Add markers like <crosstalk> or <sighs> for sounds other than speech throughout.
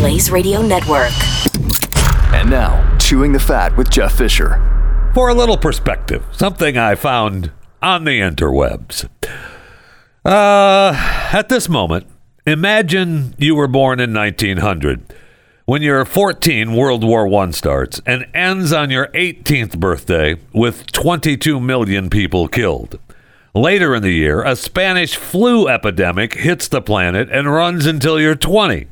Blaze Radio Network. And now, Chewing the Fat with Jeff Fisher. For a little perspective, something I found on the interwebs. Uh, at this moment, imagine you were born in 1900. When you're 14, World War I starts and ends on your 18th birthday with 22 million people killed. Later in the year, a Spanish flu epidemic hits the planet and runs until you're 20.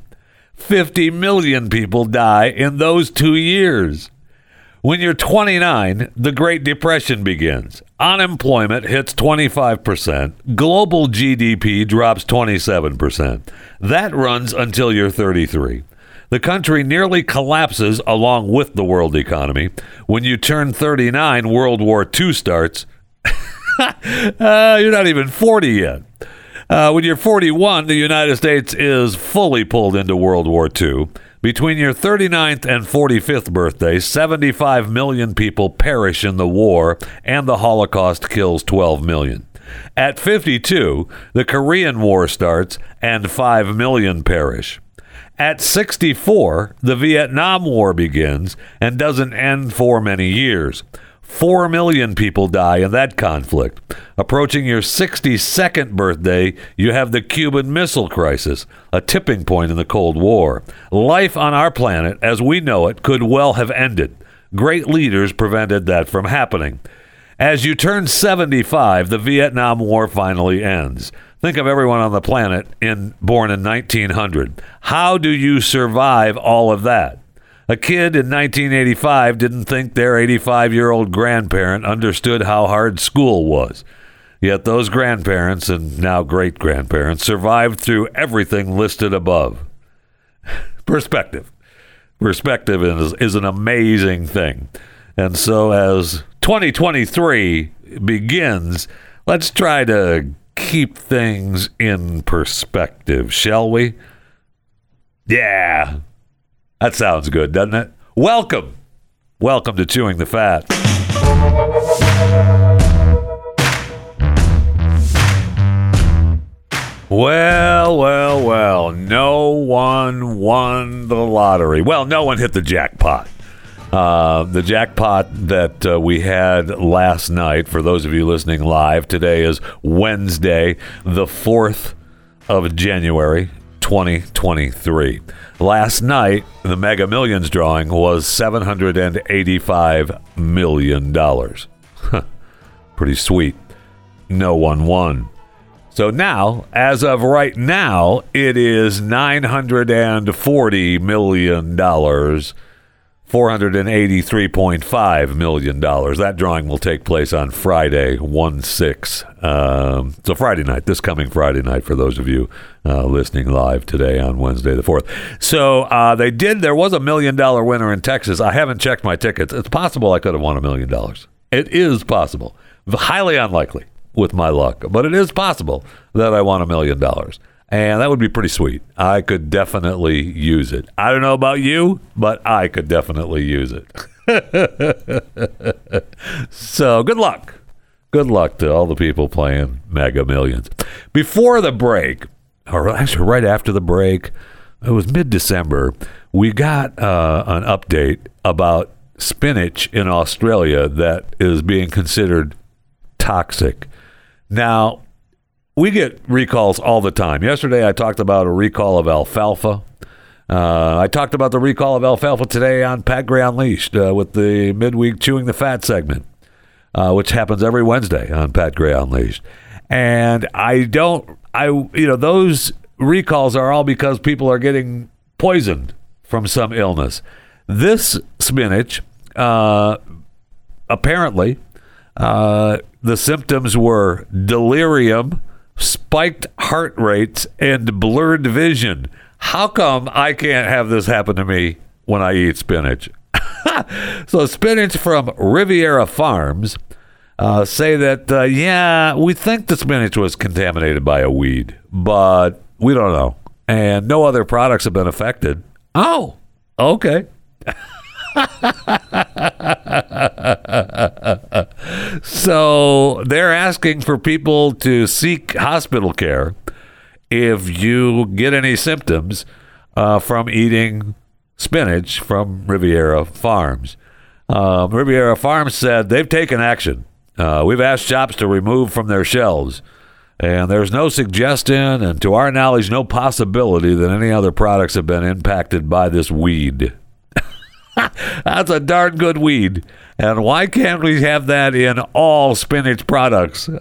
50 million people die in those two years. When you're 29, the Great Depression begins. Unemployment hits 25%. Global GDP drops 27%. That runs until you're 33. The country nearly collapses along with the world economy. When you turn 39, World War II starts. uh, <laughs> you're not even 40 yet. Uh, when you're 41, the United States is fully pulled into World War II. Between your 39th and 45th birthday, 75 million people perish in the war, and the Holocaust kills 12 million. At 52, the Korean War starts, and 5 million perish. At 64, the Vietnam War begins and doesn't end for many years. Four million people die in that conflict. Approaching your 62nd birthday, you have the Cuban Missile Crisis, a tipping point in the Cold War. Life on our planet, as we know it, could well have ended. Great leaders prevented that from happening. As you turn 75, the Vietnam War finally ends. Think of everyone on the planet in born in 1900. How do you survive all of that? A kid in 1985 didn't think their 85 year old grandparent understood how hard school was. Yet those grandparents and now great grandparents survived through everything listed above. <laughs> Perspective. Perspective is, is an amazing thing. And so as 2023 begins, let's try to keep things in perspective, shall we? Yeah, that sounds good, doesn't it? Welcome. Welcome to Chewing the Fat. Well, well, well. No one won the lottery. Well, no one hit the jackpot. Uh, the jackpot that uh, we had last night, for those of you listening live, today is Wednesday, the 4th of January, 2023. Last night, the Mega Millions drawing was $785 million. Pretty sweet. No one won. So now, as of right now, it is $940 million. $483.5 million. That drawing will take place on Friday, 1 6. Um, so, Friday night, this coming Friday night, for those of you uh, listening live today on Wednesday, the 4th. So, uh, they did, there was a million dollar winner in Texas. I haven't checked my tickets. It's possible I could have won a million dollars. It is possible. Highly unlikely with my luck, but it is possible that I won a million dollars. And that would be pretty sweet. I could definitely use it. I don't know about you, but I could definitely use it. <laughs> so good luck. Good luck to all the people playing Mega Millions. Before the break, or actually right after the break, it was mid December, we got uh, an update about spinach in Australia that is being considered toxic. Now, we get recalls all the time. Yesterday, I talked about a recall of alfalfa. Uh, I talked about the recall of alfalfa today on Pat Gray Unleashed uh, with the midweek Chewing the Fat segment, uh, which happens every Wednesday on Pat Gray Unleashed. And I don't, I, you know, those recalls are all because people are getting poisoned from some illness. This spinach, uh, apparently, uh, the symptoms were delirium spiked heart rates, and blurred vision. How come I can't have this happen to me when I eat spinach? <laughs> so, spinach from Riviera Farms uh, say that, uh, yeah, we think the spinach was contaminated by a weed, but we don't know. And no other products have been affected. Oh, okay. <laughs> <laughs> so they're asking for people to seek hospital care if you get any symptoms uh, from eating spinach from Riviera Farms. Um, Riviera Farms said they've taken action. Uh, we've asked shops to remove from their shelves, and there's no suggestion, and to our knowledge, no possibility that any other products have been impacted by this weed. <laughs> That's a darn good weed. And why can't we have that in all spinach products? Uh,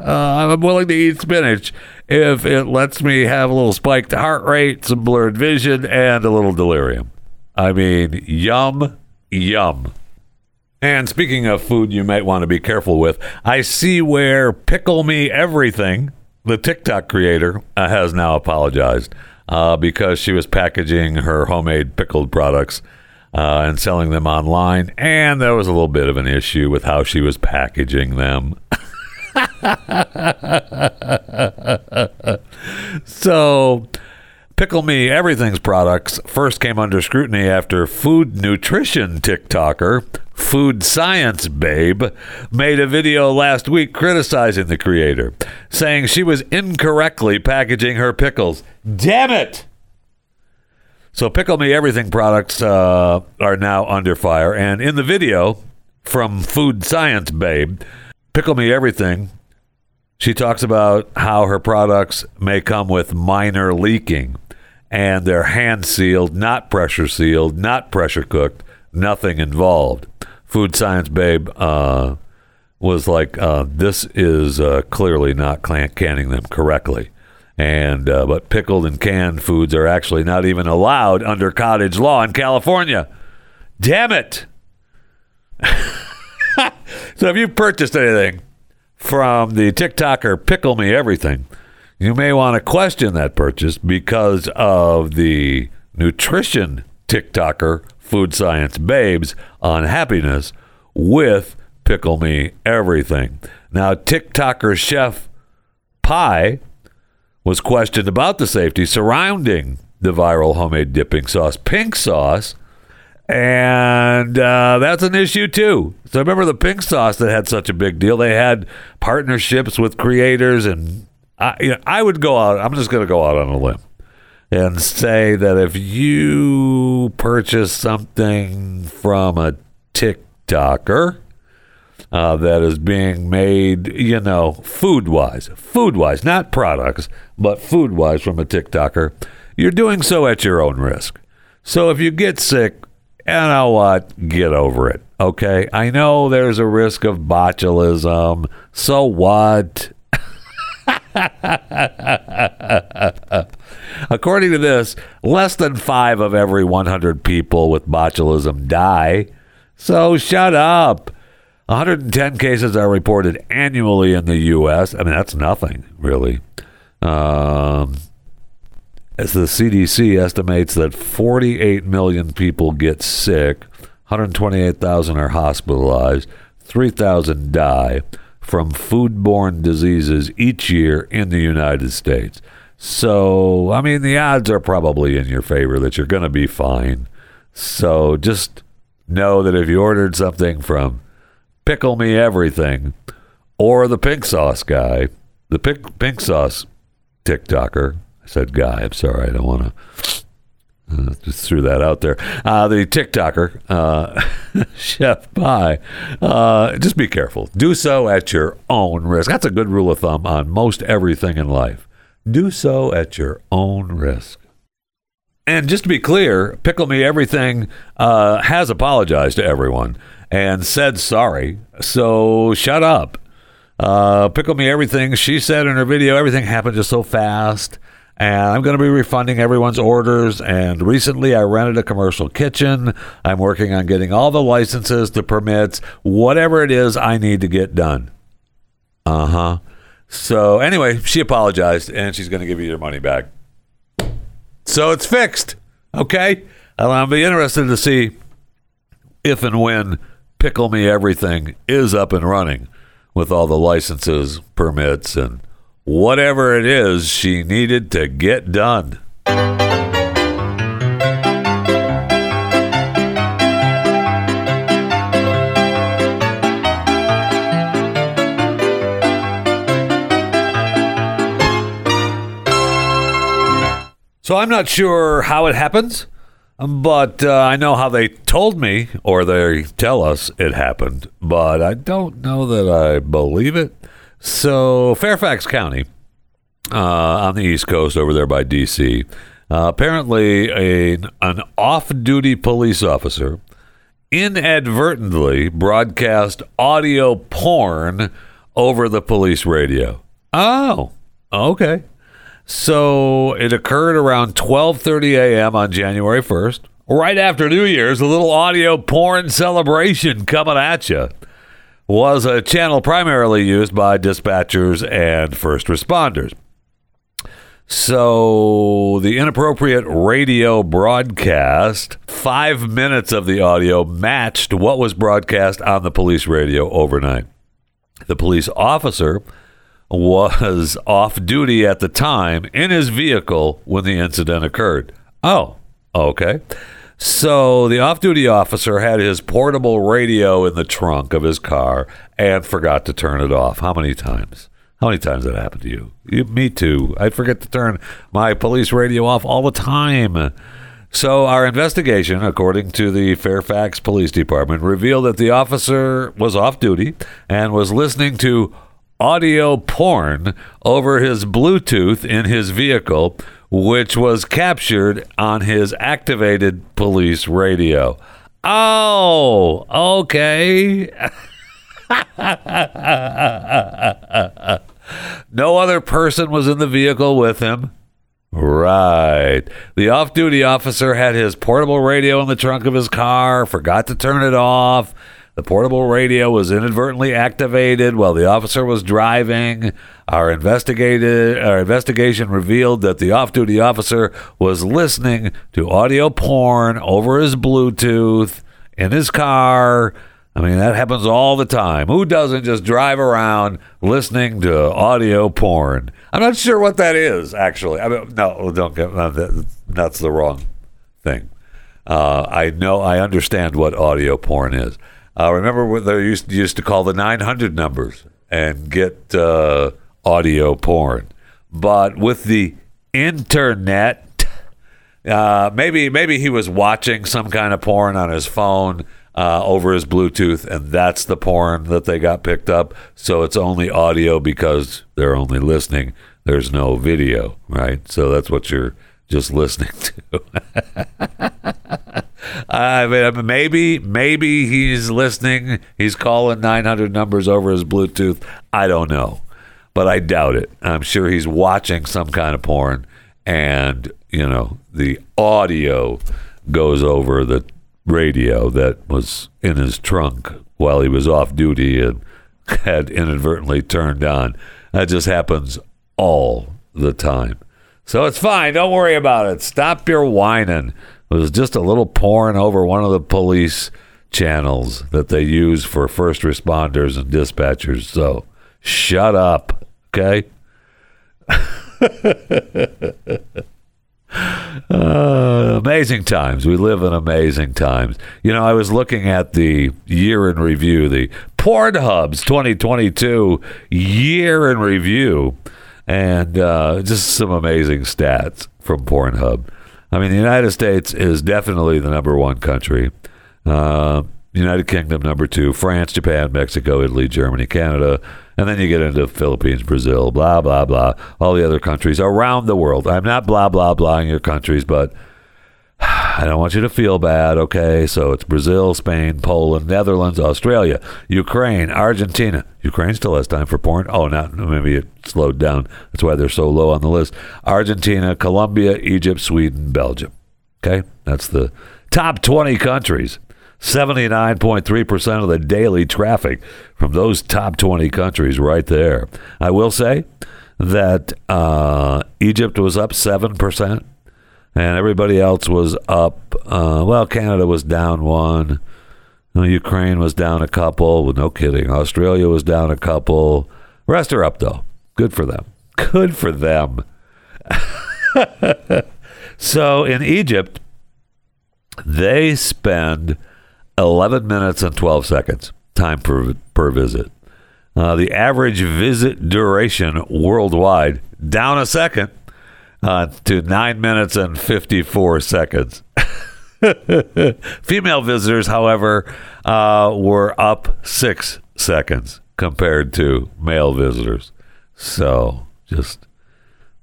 I'm willing to eat spinach if it lets me have a little spiked heart rate, some blurred vision, and a little delirium. I mean, yum, yum. And speaking of food you might want to be careful with, I see where Pickle Me Everything, the TikTok creator, uh, has now apologized uh, because she was packaging her homemade pickled products uh, and selling them online. And there was a little bit of an issue with how she was packaging them. <laughs> so Pickle Me Everything's products first came under scrutiny after food nutrition TikToker Food Science Babe made a video last week criticizing the creator, saying she was incorrectly packaging her pickles. Damn it! So, Pickle Me Everything products uh, are now under fire. And in the video from Food Science Babe, Pickle Me Everything, she talks about how her products may come with minor leaking and they're hand sealed, not pressure sealed, not pressure cooked, nothing involved. Food Science Babe uh, was like, uh, "This is uh, clearly not canning them correctly." And uh, but pickled and canned foods are actually not even allowed under cottage law in California. Damn it! <laughs> so if you purchased anything from the TikToker Pickle Me Everything, you may want to question that purchase because of the nutrition TikToker Food Science Babes on happiness with Pickle Me Everything. Now, TikToker chef Pie was questioned about the safety surrounding the viral homemade dipping sauce, pink sauce, and uh, that's an issue too. So remember the pink sauce that had such a big deal. They had partnerships with creators, and I, you know, I would go out. I'm just going to go out on a limb and say that if you purchase something from a TikToker uh, that is being made, you know, food wise, food wise, not products, but food wise from a TikToker, you're doing so at your own risk. So if you get sick, you know what? Get over it. Okay. I know there's a risk of botulism. So what? <laughs> According to this, less than five of every 100 people with botulism die. So shut up. 110 cases are reported annually in the U.S. I mean, that's nothing, really. Um, as the CDC estimates that 48 million people get sick, 128,000 are hospitalized, 3,000 die from foodborne diseases each year in the United States. So, I mean, the odds are probably in your favor that you're going to be fine. So, just know that if you ordered something from Pickle Me Everything or the Pink Sauce guy, the pink, pink Sauce TikToker, I said guy, I'm sorry, I don't want to uh, just threw that out there. Uh, the TikToker, uh, <laughs> Chef Pie, uh, just be careful. Do so at your own risk. That's a good rule of thumb on most everything in life. Do so at your own risk. And just to be clear, Pickle Me Everything uh, has apologized to everyone and said sorry. So shut up. Uh, Pickle Me Everything, she said in her video, everything happened just so fast and I'm going to be refunding everyone's orders. And recently, I rented a commercial kitchen. I'm working on getting all the licenses, the permits, whatever it is I need to get done. Uh huh. So, anyway, she apologized and she's going to give you your money back. So it's fixed. Okay. And I'll be interested to see if and when Pickle Me Everything is up and running with all the licenses, permits, and whatever it is she needed to get done. So I'm not sure how it happens, but uh, I know how they told me, or they tell us it happened, but I don't know that I believe it. So, Fairfax County uh, on the East Coast over there by D.C., uh, apparently a, an off duty police officer inadvertently broadcast audio porn over the police radio. Oh, okay. So it occurred around 12:30 a.m. on January 1st, right after New Year's. A little audio porn celebration coming at you. Was a channel primarily used by dispatchers and first responders. So the inappropriate radio broadcast, five minutes of the audio matched what was broadcast on the police radio overnight. The police officer was <laughs> off duty at the time in his vehicle when the incident occurred. Oh, okay. So the off duty officer had his portable radio in the trunk of his car and forgot to turn it off. How many times? How many times that happened to you? you? Me too. I forget to turn my police radio off all the time. So, our investigation, according to the Fairfax Police Department, revealed that the officer was off duty and was listening to audio porn over his Bluetooth in his vehicle, which was captured on his activated police radio. Oh, okay. <laughs> no other person was in the vehicle with him. Right. The off duty officer had his portable radio in the trunk of his car, forgot to turn it off. The portable radio was inadvertently activated while the officer was driving. Our investigated our investigation revealed that the off-duty officer was listening to audio porn over his Bluetooth in his car I mean, that happens all the time. Who doesn't just drive around listening to audio porn? I'm not sure what that is, actually. I mean, no, don't get that, that's the wrong thing. Uh, I know, I understand what audio porn is. Uh, remember what they used, used to call the 900 numbers and get uh, audio porn. But with the internet, uh, maybe maybe he was watching some kind of porn on his phone uh, over his Bluetooth, and that's the porn that they got picked up. So it's only audio because they're only listening. There's no video, right? So that's what you're just listening to. <laughs> I mean, maybe, maybe he's listening. He's calling 900 numbers over his Bluetooth. I don't know, but I doubt it. I'm sure he's watching some kind of porn, and you know, the audio goes over the radio that was in his trunk while he was off duty and <laughs> had inadvertently turned on. That just happens all the time. So it's fine. Don't worry about it. Stop your whining. It was just a little porn over one of the police channels that they use for first responders and dispatchers. So shut up, okay? <laughs> Uh, amazing times. We live in amazing times. You know, I was looking at the year in review, the Pornhub's 2022 year in review, and uh, just some amazing stats from Pornhub. I mean, the United States is definitely the number one country. Uh, United Kingdom number two, France, Japan, Mexico, Italy, Germany, Canada, and then you get into Philippines, Brazil, blah, blah, blah, all the other countries around the world. I'm not blah, blah, blahing your countries, but I don't want you to feel bad, okay? So it's Brazil, Spain, Poland, Netherlands, Australia, Ukraine, Argentina. Ukraine still has time for porn. Oh, not maybe it slowed down. That's why they're so low on the list. Argentina, Colombia, Egypt, Sweden, Belgium. Okay? That's the top 20 countries. 79.3% of the daily traffic from those top 20 countries right there. I will say that uh, Egypt was up 7%, and everybody else was up. Uh, well, Canada was down one. Ukraine was down a couple. no kidding. Australia was down a couple. Rest are up, though. Good for them. Good for them. <laughs> so in Egypt, they spend 11 minutes and 12 seconds time per, per visit. Uh, the average visit duration worldwide down a second uh, to nine minutes and 54 seconds. <laughs> Female visitors, however, uh, were up six seconds compared to male visitors. So just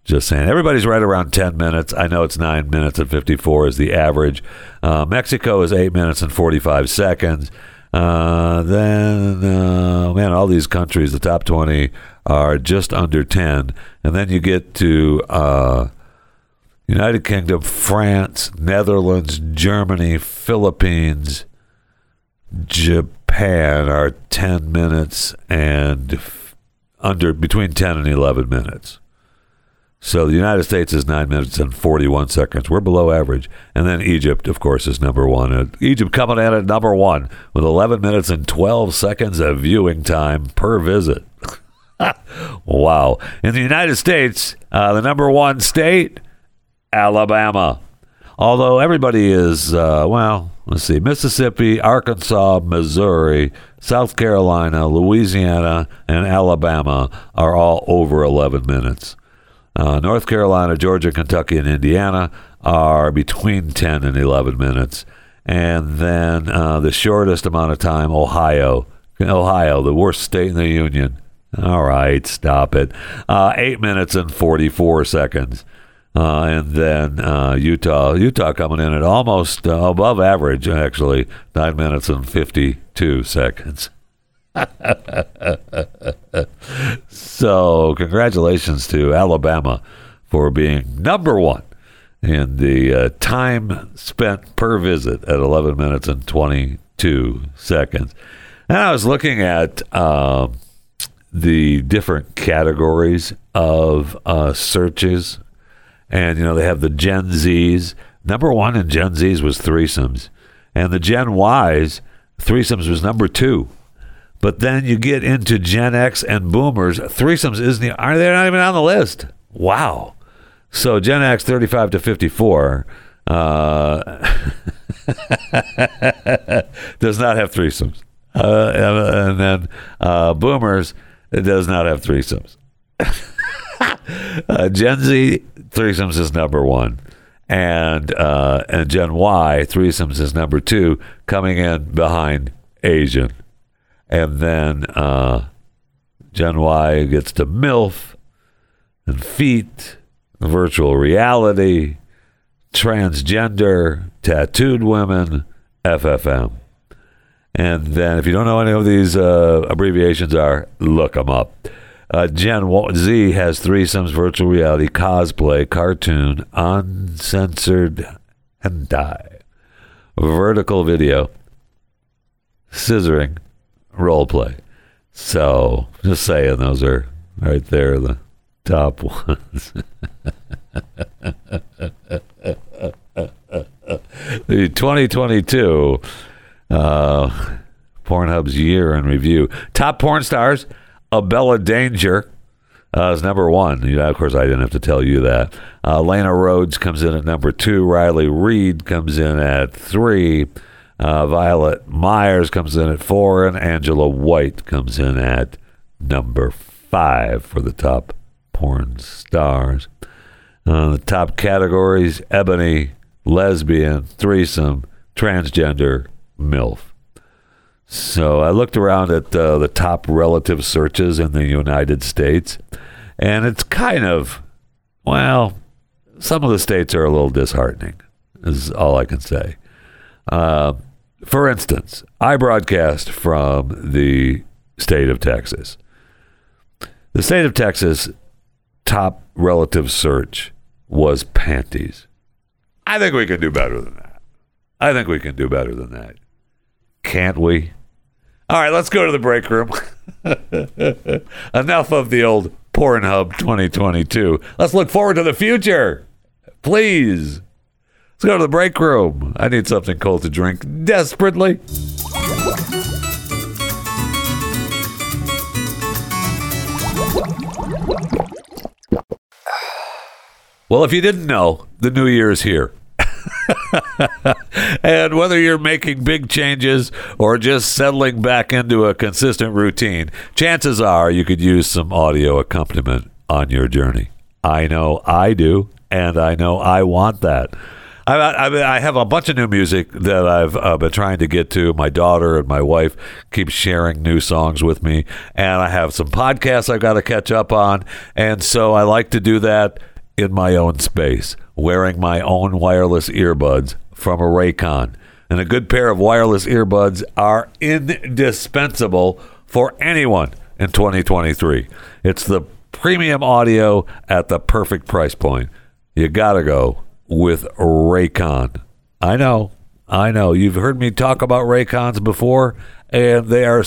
just saying, everybody's right around 10 minutes. I know it's 9 minutes and 54 is the average. Uh, Mexico is 8 minutes and 45 seconds. Uh, then, uh, man, all these countries, the top 20 are just under 10. And then you get to uh, United Kingdom, France, Netherlands, Germany, Philippines, Japan are 10 minutes and under between 10 and 11 minutes. So the United States is nine minutes and 41 seconds. We're below average. And then Egypt, of course, is number one. Uh, Egypt coming in at number one with 11 minutes and 12 seconds of viewing time per visit. <laughs> <laughs> wow. In the United States, uh, the number one state, Alabama. Although everybody is, uh, well, let's see, Mississippi, Arkansas, Missouri, South Carolina, Louisiana, and Alabama are all over 11 minutes. Uh, North Carolina, Georgia, Kentucky, and Indiana are between 10 and 11 minutes. And then uh, the shortest amount of time, Ohio. Ohio, the worst state in the union. All right, stop it. Uh, eight minutes and 44 seconds. Uh, and then uh, Utah, Utah coming in at almost uh, above average, actually, nine minutes and 52 seconds. <laughs> so, congratulations to Alabama for being number one in the uh, time spent per visit at 11 minutes and 22 seconds. And I was looking at uh, the different categories of uh, searches, and you know they have the Gen Zs. Number one in Gen Zs was threesomes, and the Gen Ys threesomes was number two. But then you get into Gen X and Boomers, threesomes isn't are they not even on the list? Wow. So Gen X 35 to 54 uh, <laughs> does not have threesomes. Uh, and, and then uh, Boomers it does not have threesomes. uh, Gen Z threesomes is number one, and uh, and Gen Y threesomes is number two, coming in behind Asian, and then uh, Gen Y gets to MILF and feet, virtual reality, transgender, tattooed women, FFM. And then, if you don't know any of these uh, abbreviations are, look them up. Uh, Gen Z has threesomes, virtual reality, cosplay, cartoon, uncensored hentai, vertical video, scissoring, role play. So, just saying, those are right there, the top ones. <laughs> the 2022 uh, Pornhub's year in review. Top porn stars, Abella Danger uh, is number one. You know, of course, I didn't have to tell you that. Uh, Lena Rhoades comes in at number two. Riley Reid comes in at three. Uh, Violet Myers comes in at four. And Angela White comes in at number five for the top porn stars. Uh, the top categories ebony, lesbian, threesome, transgender, MILF. So I looked around at uh, the top relative searches in the United States, and it's kind of, well, some of the states are a little disheartening, is all I can say. Uh, for instance, I broadcast from the state of Texas. The state of Texas top relative search was panties. I think we can do better than that. I think we can do better than that. Can't we? All right, let's go to the break room. <laughs> Enough of the old Pornhub 2022. Let's look forward to the future. Please. Let's go to the break room. I need something cold to drink desperately. <sighs> Well, if you didn't know, the new year is here. <laughs> and whether you're making big changes or just settling back into a consistent routine, chances are you could use some audio accompaniment on your journey. I know I do, and I know I want that. I, I, I have a bunch of new music that I've uh, been trying to get to. My daughter and my wife keep sharing new songs with me, and I have some podcasts I've got to catch up on, and so I like to do that in my own space, wearing my own wireless earbuds from a Raycon. And a good pair of wireless earbuds are indispensable for anyone in 2023. It's the premium audio at the perfect price point. You got to go with Raycon. I know. I know. You've heard me talk about Raycons before, and they are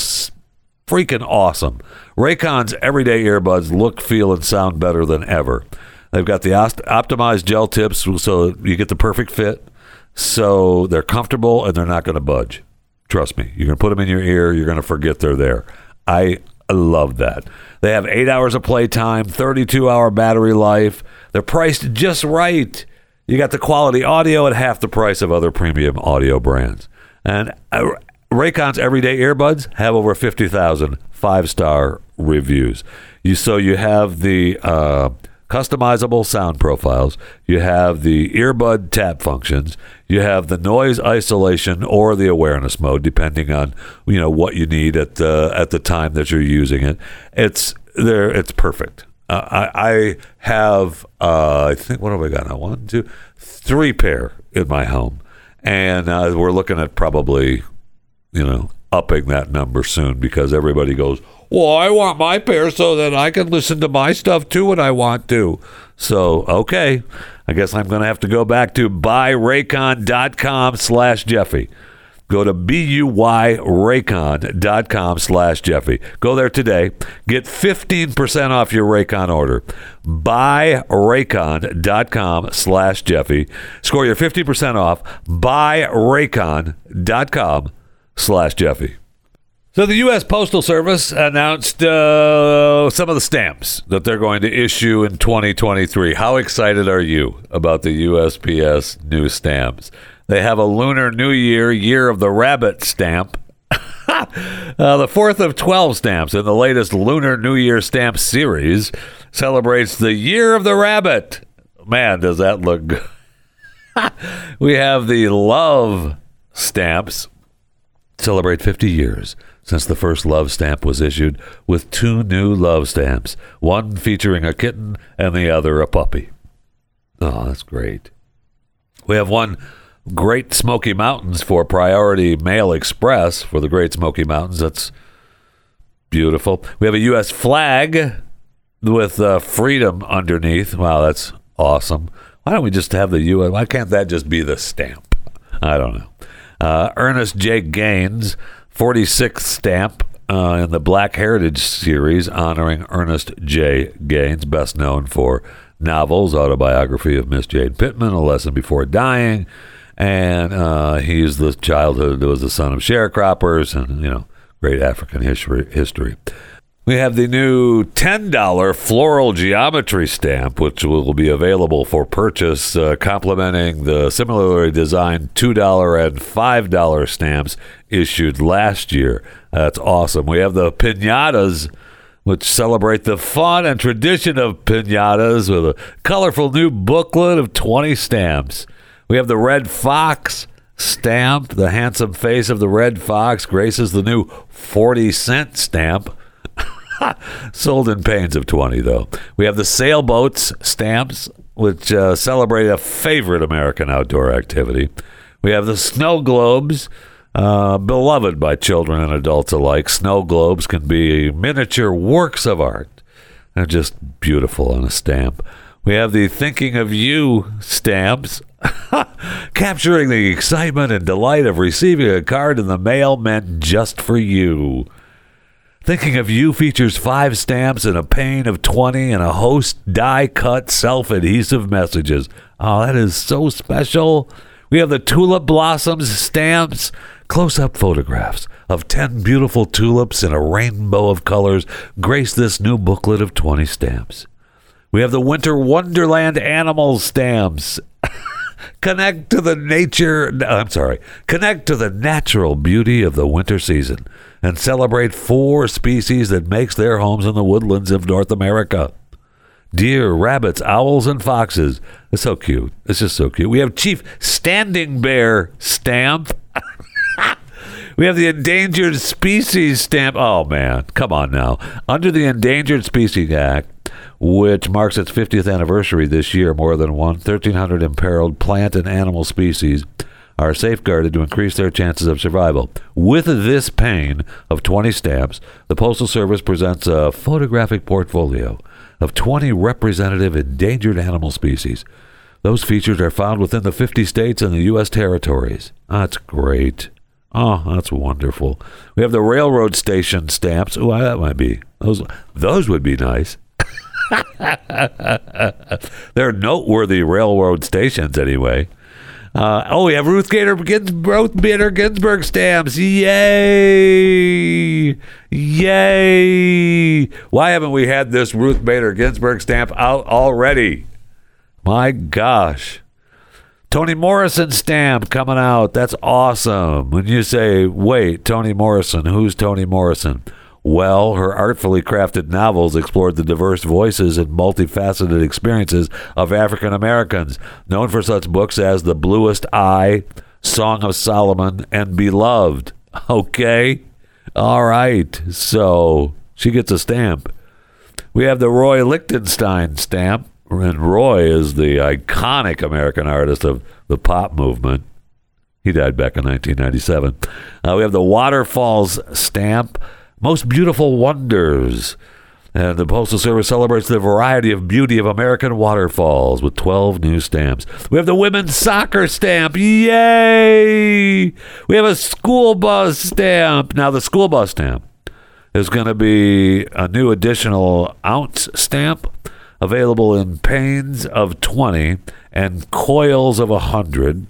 freaking awesome. Raycon's everyday earbuds look, feel, and sound better than ever. They've got the optimized gel tips so you get the perfect fit. So they're comfortable and they're not going to budge. Trust me. You're going to put them in your ear, you're going to forget they're there. I love that. They have eight hours of playtime, 32 hour battery life. They're priced just right. You got the quality audio at half the price of other premium audio brands. And uh, Raycon's everyday earbuds have over 50,000 five star reviews. You so you have the uh, customizable sound profiles, you have the earbud tap functions, you have the noise isolation or the awareness mode, depending on you know what you need at the at the time that you're using it. It's there. It's perfect. Uh, I, I, have uh, I think what have I got now? One, two, three pair in my home, and uh, we're looking at probably you know upping that number soon because everybody goes well, I want my pair so that I can listen to my stuff too when I want to. So, okay. I guess I'm going to have to go back to buyraycon.com slash Jeffy. Go to buyraycon.com slash Jeffy. Go there today. Get 15% off your Raycon order. Buyraycon.com slash Jeffy. Score your 50% off. Buyraycon.com slash Jeffy. So the U.S. Postal Service announced uh, some of the stamps that they're going to issue in 2023. How excited are you about the USPS new stamps? They have a Lunar New Year, Year of the Rabbit stamp. <laughs> uh, the fourth of 12 stamps in the latest Lunar New Year stamp series celebrates the Year of the Rabbit. Man, does that look good. <laughs> we have the Love stamps celebrate 50 years since the first love stamp was issued, with two new love stamps, one featuring a kitten and the other a puppy. Oh, that's great. We have one Great Smoky Mountains for Priority Mail Express for the Great Smoky Mountains. That's beautiful. We have a U.S. flag with uh, freedom underneath. Wow, that's awesome. Why don't we just have the U.S.? Why can't that just be the stamp? I don't know. Uh, Ernest J. Gaines 46th stamp uh, in the Black Heritage series honoring Ernest J. Gaines, best known for novels, autobiography of Miss Jane Pittman, A Lesson Before Dying, and uh, he's the childhood was the son of sharecroppers and you know great African history. History. We have the new $10 floral geometry stamp, which will be available for purchase, uh, complementing the similarly designed $2 and $5 stamps issued last year. That's awesome. We have the pinatas, which celebrate the fun and tradition of pinatas with a colorful new booklet of 20 stamps. We have the Red Fox stamp. The handsome face of the Red Fox graces the new 40 cent stamp <laughs> Sold in panes of 20, though. We have the sailboats stamps, which uh, celebrate a favorite American outdoor activity. We have the snow globes, uh, beloved by children and adults alike. Snow globes can be miniature works of art. They're just beautiful on a stamp. We have the Thinking of You stamps, <laughs> capturing the excitement and delight of receiving a card in the mail meant just for you. Thinking of You features five stamps and a pane of 20 and a host die cut self adhesive messages. Oh, that is so special. We have the Tulip Blossoms stamps, close up photographs of 10 beautiful tulips in a rainbow of colors grace this new booklet of 20 stamps. We have the Winter Wonderland animal stamps. <laughs> connect to the nature, I'm sorry, connect to the natural beauty of the winter season and celebrate four species that makes their homes in the woodlands of North America. deer, rabbits, owls, and foxes. It's so cute. It's just so cute. We have Chief Standing Bear stamp. <laughs> We have the Endangered Species Stamp. Oh, man. Come on now. Under the Endangered Species Act, which marks its 50th anniversary this year, more than one 1,300 imperiled plant and animal species are safeguarded to increase their chances of survival. With this pain of 20 stamps, the Postal Service presents a photographic portfolio of 20 representative endangered animal species. Those features are found within the 50 states and the U.S. territories. That's great. Oh, that's wonderful. We have the railroad station stamps. Oh, that might be those. Those would be nice. <laughs> They're noteworthy railroad stations, anyway. Uh, oh, we have Ruth Gator Gins- Ruth Bader Ginsburg stamps. Yay! Yay! Why haven't we had this Ruth Bader Ginsburg stamp out already? My gosh. Toni Morrison stamp coming out. That's awesome. When you say, wait, Toni Morrison, who's Toni Morrison? Well, her artfully crafted novels explored the diverse voices and multifaceted experiences of African Americans, known for such books as The Bluest Eye, Song of Solomon, and Beloved. Okay? All right. So she gets a stamp. We have the Roy Lichtenstein stamp, and Roy is the iconic American artist of the pop movement. He died back in 1997. Uh, we have the Waterfalls stamp, Most Beautiful Wonders. And the Postal Service celebrates the variety of beauty of American waterfalls with 12 new stamps. We have the women's soccer stamp. Yay! We have a school bus stamp. Now, the school bus stamp is going to be a new additional ounce stamp available in panes of 20 and coils of 100.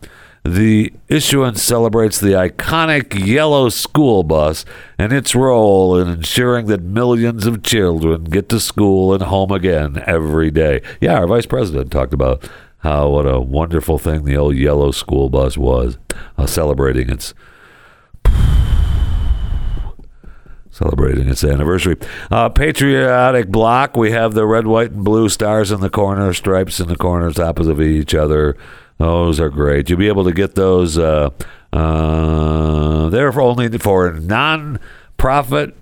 The issuance celebrates the iconic yellow school bus and its role in ensuring that millions of children get to school and home again every day. Yeah, our vice president talked about how what a wonderful thing the old yellow school bus was, uh, celebrating its celebrating its anniversary. Uh, patriotic block. We have the red, white, and blue stars in the corner, stripes in the corners opposite of each other. Those are great. You'll be able to get those. Uh, uh, they're only for non-profit,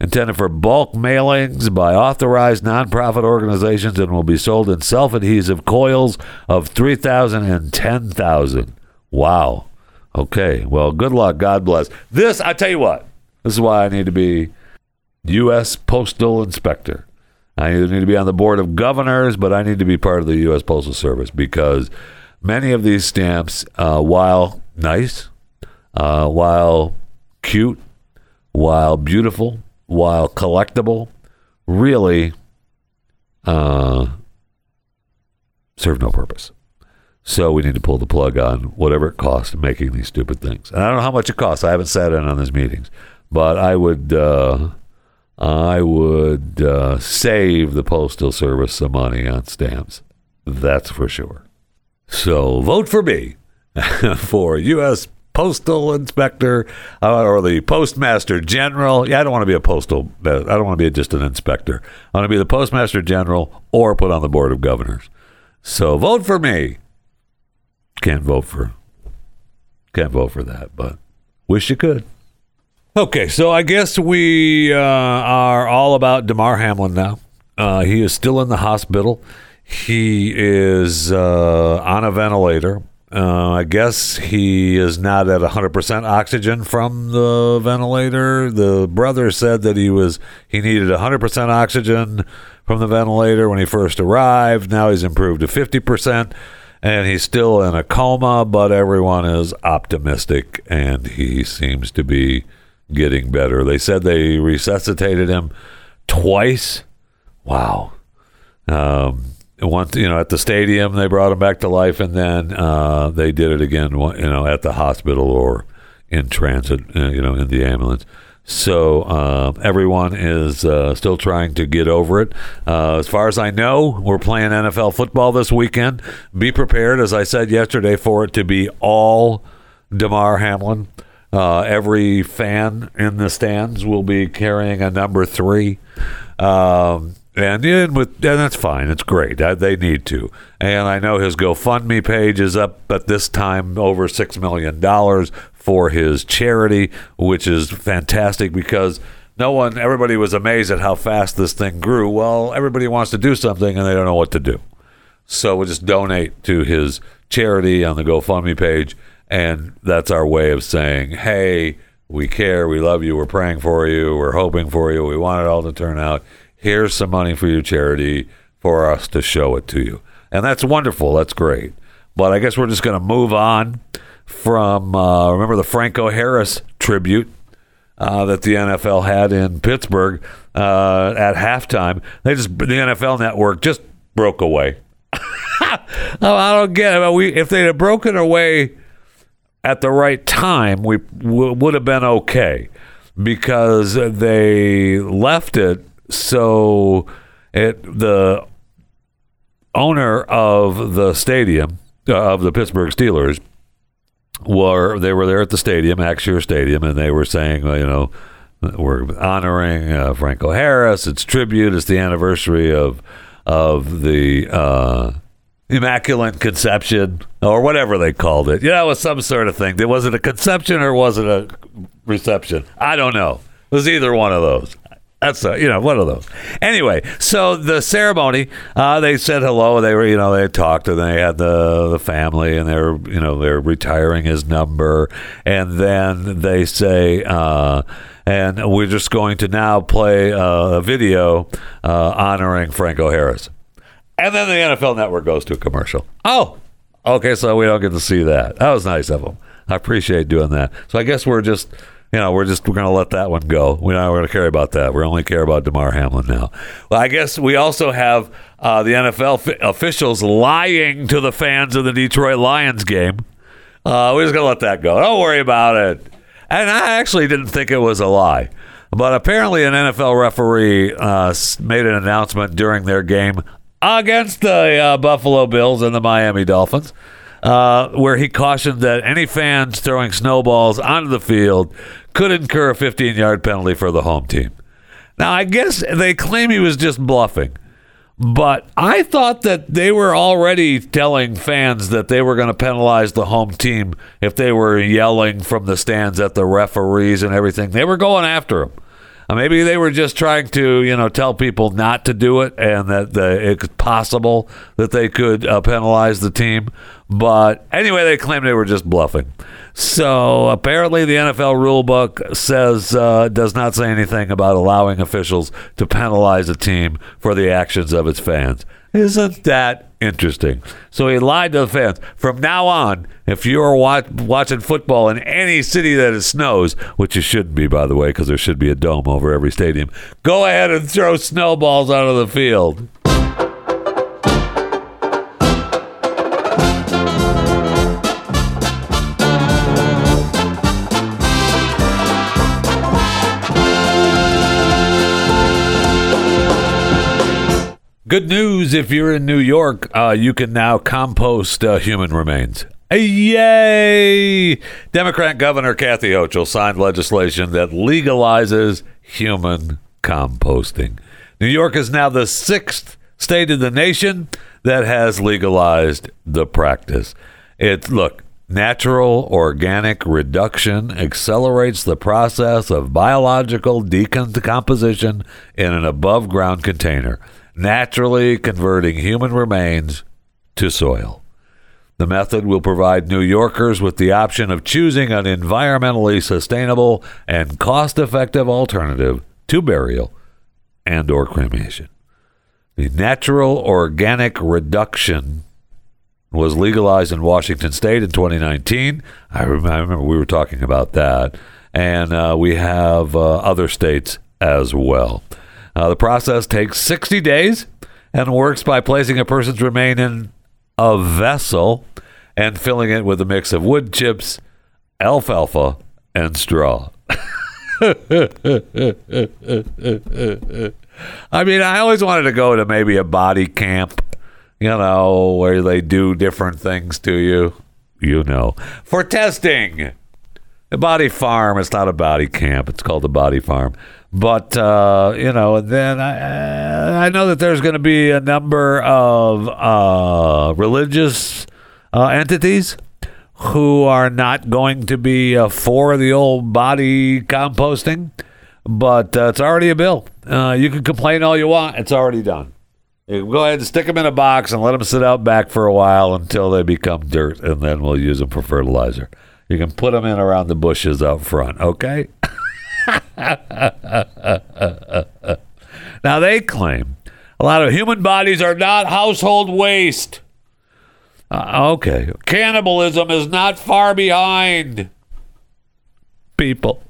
intended for bulk mailings by authorized nonprofit organizations, and will be sold in self-adhesive coils of three thousand and ten thousand. Wow. Okay. Well, good luck. God bless. This I tell you what. This is why I need to be U.S. Postal Inspector. I either need to be on the board of governors, but I need to be part of the U.S. Postal Service because many of these stamps, uh, while nice, uh, while cute, while beautiful, while collectible, really uh, serve no purpose. So we need to pull the plug on whatever it costs making these stupid things. And I don't know how much it costs. I haven't sat in on these meetings, but I would uh, I would uh, save the postal service some money on stamps. That's for sure. So vote for me <laughs> for U.S. Postal Inspector uh, or the Postmaster General. Yeah, I don't want to be a postal. I don't want to be just an inspector. I want to be the Postmaster General or put on the Board of Governors. So vote for me. Can't vote for. Can't vote for that, but wish you could. Okay, so I guess we uh, are all about Damar Hamlin now. Uh, he is still in the hospital. He is uh, on a ventilator. Uh, I guess he is not at 100% oxygen from the ventilator. The brother said that he was he needed 100% oxygen from the ventilator when he first arrived. Now he's improved to 50% and he's still in a coma, but everyone is optimistic and he seems to be getting better. They said they resuscitated him twice. Wow. Um, once you know at the stadium they brought him back to life and then uh, they did it again you know at the hospital or in transit uh, you know in the ambulance. So uh, everyone is uh, still trying to get over it. Uh, as far as i know we're playing nfl football this weekend. Be prepared as i said yesterday for it to be all damar hamlin. Uh, every fan in the stands will be carrying a number three. Um, And, and with and that's fine. It's great. Uh, They need to. And I know his GoFundMe page is up at this time over six million dollars for his charity, which is fantastic because no one, everybody was amazed at how fast this thing grew. Well, everybody wants to do something and they don't know what to do. So we'll just donate to his charity on the GoFundMe page. And that's our way of saying, hey, we care, we love you, we're praying for you, we're hoping for you, we want it all to turn out. Here's some money for your charity for us to show it to you. And that's wonderful. That's great. But I guess we're just going to move on from, uh, remember the Franco Harris tribute uh, that the NFL had in Pittsburgh uh, at halftime. They just the NFL Network just broke away. <laughs> oh, I don't get it. We if they'd have broken away at the right time, we w- would have been okay because they left it so it the owner of the stadium uh, of the Pittsburgh Steelers were they were there at the stadium, Acrisure Stadium, and they were saying, well, you know, we're honoring uh, Franco Harris. It's tribute. It's the anniversary of of the uh, Immaculate Conception or whatever they called it. You know, it was some sort of thing. Was it a conception or was it a reception? I don't know. It was either one of those. That's a, you know one of those. Anyway, so the ceremony, uh, they said hello. They were you know they talked and they had the the family and they're you know they're retiring his number and then they say. Uh, and we're just going to now play uh, a video uh, honoring Franco Harris. And then the NFL Network goes to a commercial. Oh, okay, so we don't get to see that. That was nice of them. I appreciate doing that. So I guess we're just, you know, we're just we're going to let that one go. We're not going to care about that. We only care about Damar Hamlin now. Well, I guess we also have uh, the NFL f- officials lying to the fans of the Detroit Lions game. Uh, we're just going to let that go. Don't worry about it. And I actually didn't think it was a lie. But apparently, an NFL referee uh, made an announcement during their game against the uh, Buffalo Bills and the Miami Dolphins, uh, where he cautioned that any fans throwing snowballs onto the field could incur a 15 yard penalty for the home team. Now, I guess they claim he was just bluffing. But I thought that they were already telling fans that they were going to penalize the home team if they were yelling from the stands at the referees and everything. They were going after them. Uh, maybe they were just trying to, you know, tell people not to do it and that the, it's possible that they could uh, penalize the team. But anyway, they claimed they were just bluffing. So apparently, the NFL rulebook says uh, does not say anything about allowing officials to penalize a team for the actions of its fans. Isn't that interesting? So he lied to the fans. From now on, if you're watch- watching football in any city that it snows, which you shouldn't be, by the way, because there should be a dome over every stadium, go ahead and throw snowballs out of the field. Good news if you're in New York, uh, you can now compost uh, human remains. Yay! Democrat Governor Kathy Hochul signed legislation that legalizes human composting. New York is now the sixth state in the nation that has legalized the practice. It look, natural organic reduction accelerates the process of biological decomposition in an above ground container, naturally converting human remains to soil. The method will provide New Yorkers with the option of choosing an environmentally sustainable and cost-effective alternative to burial and or cremation. The natural organic reduction was legalized in Washington State in 2019. I, remember we were talking about that, and uh, we have uh, other states as well. Uh, the process takes 60 days and works by placing a person's remain in a vessel and filling it with a mix of wood chips, alfalfa, and straw. <laughs> I mean, I always wanted to go to maybe a body camp, you know, where they do different things to you, you know, for testing. a body farm. It's not a body camp. It's called a body farm. But uh, you know, then I, I know that there's going to be a number of uh, religious uh, entities who are not going to be uh, for the old body composting, but uh, it's already a bill. Uh, you can complain all you want; it's already done. You go ahead and stick them in a box and let them sit out back for a while until they become dirt, and then we'll use them for fertilizer. You can put them in around the bushes out front, okay? <laughs> <laughs> now they claim a lot of human bodies are not household waste. Uh, okay, cannibalism is not far behind. People.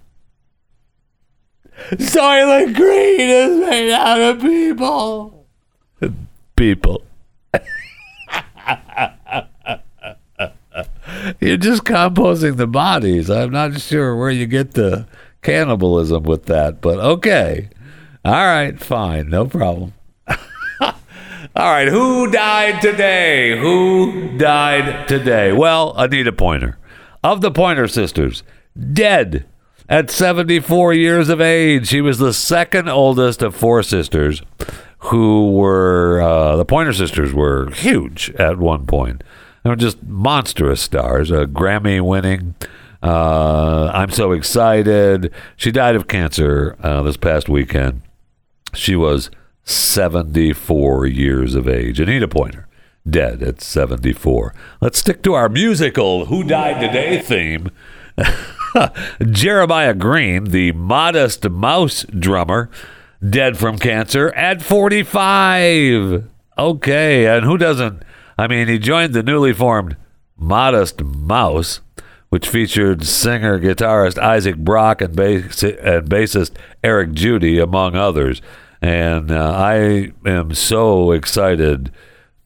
Soylent Green is made out of people. People. <laughs> You're just composting the bodies. I'm not sure where you get the cannibalism with that, but okay. All right, fine, no problem. <laughs> All right, who died today? Who died today? Well, Anita Pointer of the Pointer Sisters, dead at 74 years of age. She was the second oldest of four sisters who were, uh, the Pointer Sisters were huge at one point. They were just monstrous stars, a Grammy winning. Uh, I'm so excited. She died of cancer uh, this past weekend. She was 74 years of age. Anita Pointer, dead at 74. Let's stick to our musical Who Died Today theme. <laughs> Jeremiah Green, the modest mouse drummer, dead from cancer at 45. Okay, and who doesn't? I mean, he joined the newly formed Modest Mouse, which featured singer guitarist Isaac Brock and, bass- and bassist Eric Judy, among others. And uh, I am so excited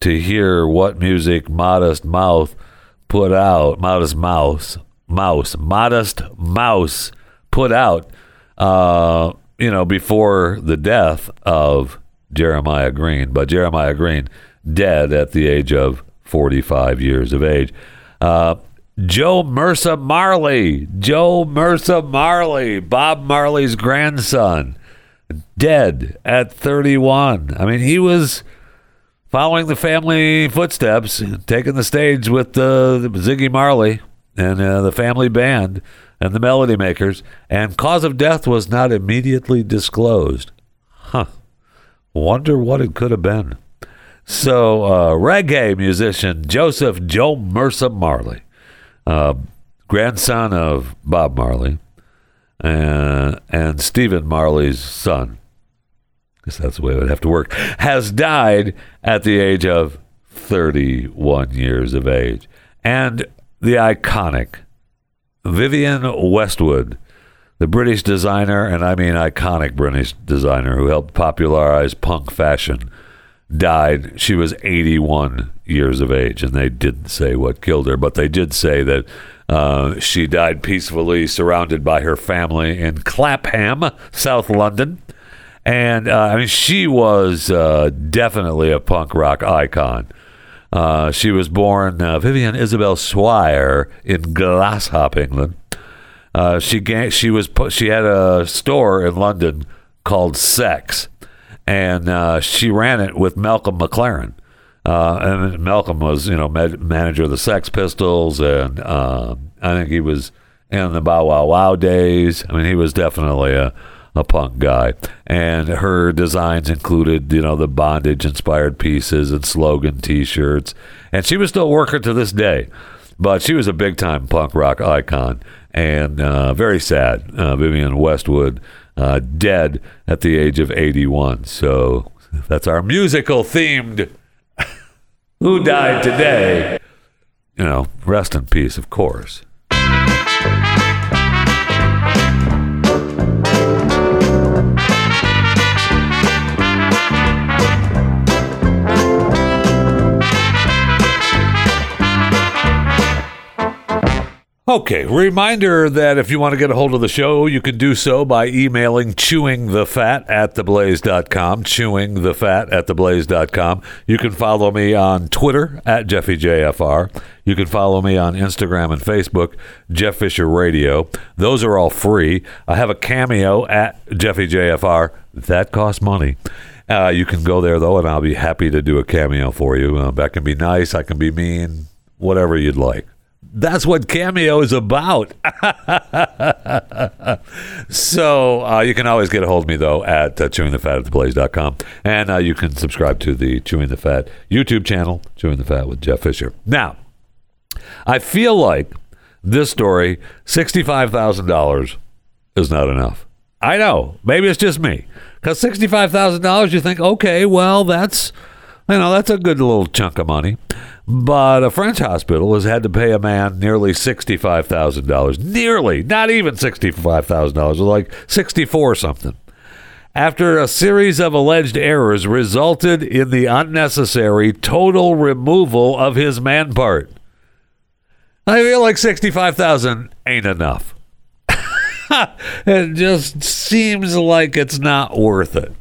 to hear what music Modest Mouth put out. Modest Mouse, Mouse, Modest Mouse put out. Uh, you know, before the death of Jeremiah Green, but Jeremiah Green dead at the age of 45 years of age. Uh, Jo Mersa Marley, Jo Mersa Marley, Bob Marley's grandson, dead at 31. I mean, he was following the family footsteps, taking the stage with uh, Ziggy Marley and uh, the family band and the Melody Makers, and cause of death was not immediately disclosed. Huh. Wonder what it could have been. So, uh, reggae musician Joseph Jo Mersa Marley, uh, grandson of Bob Marley, uh, and Stephen Marley's son, because that's the way it would have to work, has died at the age of 31 years of age. And the iconic Vivienne Westwood, the British designer, and I mean iconic British designer who helped popularize punk fashion, died. She was 81 years of age, and they didn't say what killed her, but they did say that uh, she died peacefully, surrounded by her family in Clapham, South London. And uh, I mean, she was uh, definitely a punk rock icon. Uh, she was born uh, Vivienne Isabel Swire in Glossop, England. Uh, she she was she had a store in London called Sex, and uh, she ran it with Malcolm McLaren. Uh, and Malcolm was you know med- manager of the Sex Pistols, and um, I think he was in the Bow Wow Wow days. I mean, he was definitely a a punk guy. And her designs included, you know, the bondage inspired pieces and slogan t shirts. And she was still working to this day. But she was a big time punk rock icon and uh, very sad. Uh, Vivienne Westwood uh, dead at the age of 81. So that's our musical themed <laughs> Who Died Today? You know, rest in peace, of course. Okay, reminder that if you want to get a hold of the show, you can do so by emailing chewingthefat at theblaze.com, chewingthefat at theblaze.com. You can follow me on Twitter at JeffyJFR. You can follow me on Instagram and Facebook, Jeff Fisher Radio. Those are all free. I have a cameo at JeffyJFR. That costs money. Uh, you can go there, though, and I'll be happy to do a cameo for you. Uh, that can be nice, I can be mean, whatever you'd like that's what Cameo is about. <laughs> so uh, you can always get a hold of me, though, at uh, chewingthefat. And uh, you can subscribe to the Chewing the Fat YouTube channel, Chewing the Fat with Jeff Fisher. Now, I feel like this story, $65,000 is not enough. I know. Maybe it's just me. Because $65,000, you think, okay, well, that's, you know, that's a good little chunk of money. But a French hospital has had to pay a man nearly $65,000. Nearly, not even $65,000, like 64 something. After a series of alleged errors resulted in the unnecessary total removal of his man part. I feel like 65,000 ain't enough. <laughs> it just seems like it's not worth it.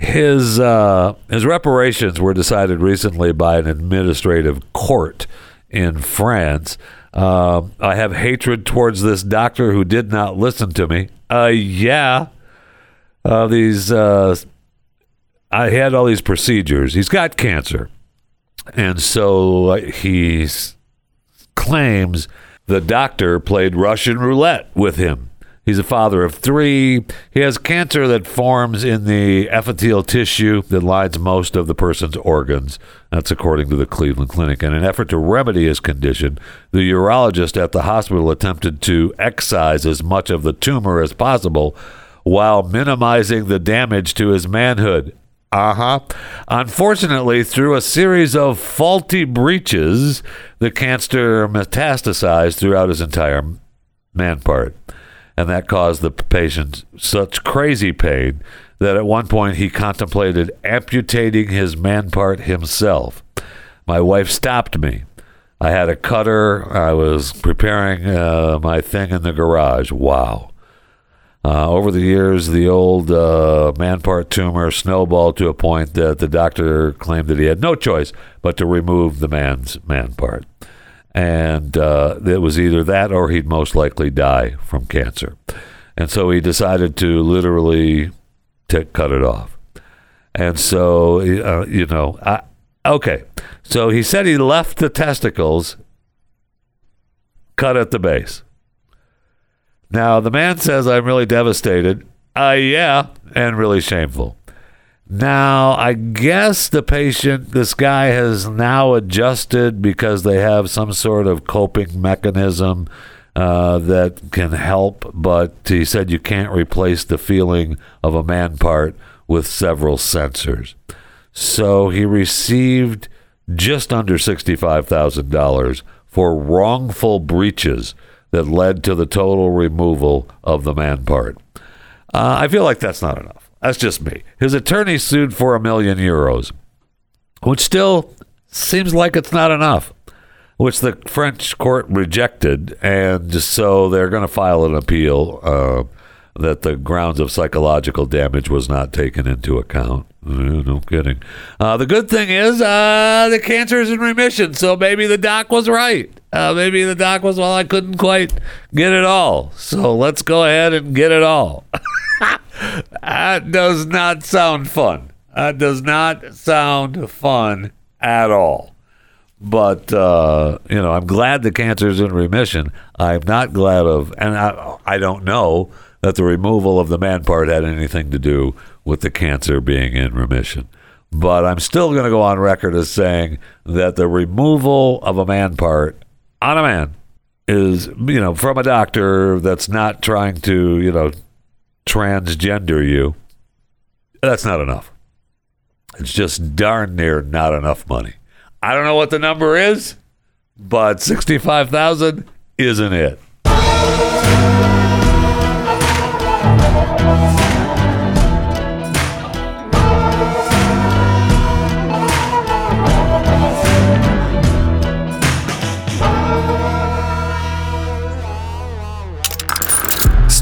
His uh, his reparations were decided recently by an administrative court in France. Uh, I have hatred towards this doctor who did not listen to me. Uh, yeah, uh, these uh, I had all these procedures. He's got cancer, and so uh, he claims the doctor played Russian roulette with him He's a father of three. He has cancer that forms in the epithelial tissue that lines most of the person's organs. That's according to the Cleveland Clinic. In an effort to remedy his condition, the urologist at the hospital attempted to excise as much of the tumor as possible while minimizing the damage to his manhood. Uh huh. Unfortunately, through a series of faulty breaches, the cancer metastasized throughout his entire man part and that caused the patient such crazy pain that at one point he contemplated amputating his man part himself. My wife stopped me. I had a cutter. I was preparing uh, my thing in the garage. Wow. Uh, over the years, the old uh, man part tumor snowballed to a point that the doctor claimed that he had no choice but to remove the man's man part and uh, it was either that or he'd most likely die from cancer. And so he decided to literally t- cut it off. And so, uh, you know, I, okay. So he said he left the testicles cut at the base. Now, the man says, I'm really devastated. Uh, yeah, and really shameful. Now, I guess the patient, this guy has now adjusted because they have some sort of coping mechanism uh, that can help, but he said you can't replace the feeling of a man part with several sensors. So he received just under $65,000 for wrongful breaches that led to the total removal of the man part. Uh, I feel like that's not enough. That's just me. His attorney sued for a million euros, which still seems like it's not enough, which the French court rejected. And so they're going to file an appeal uh, that the grounds of psychological damage was not taken into account. No kidding. Uh, the good thing is uh, the cancer is in remission, so maybe the doc was right. Uh, maybe the doc was, well, I couldn't quite get it all. So let's go ahead and get it all. <laughs> that does not sound fun. That does not sound fun at all. But uh, you know, I'm glad the cancer is in remission. I'm not glad of, and I, I don't know that the removal of the man part had anything to do with the cancer being in remission. But I'm still going to go on record as saying that the removal of a man part on a man is, you know, from a doctor that's not trying to, you know, transgender you, that's not enough. It's just darn near not enough money. I don't know what the number is, but 65,000 isn't it.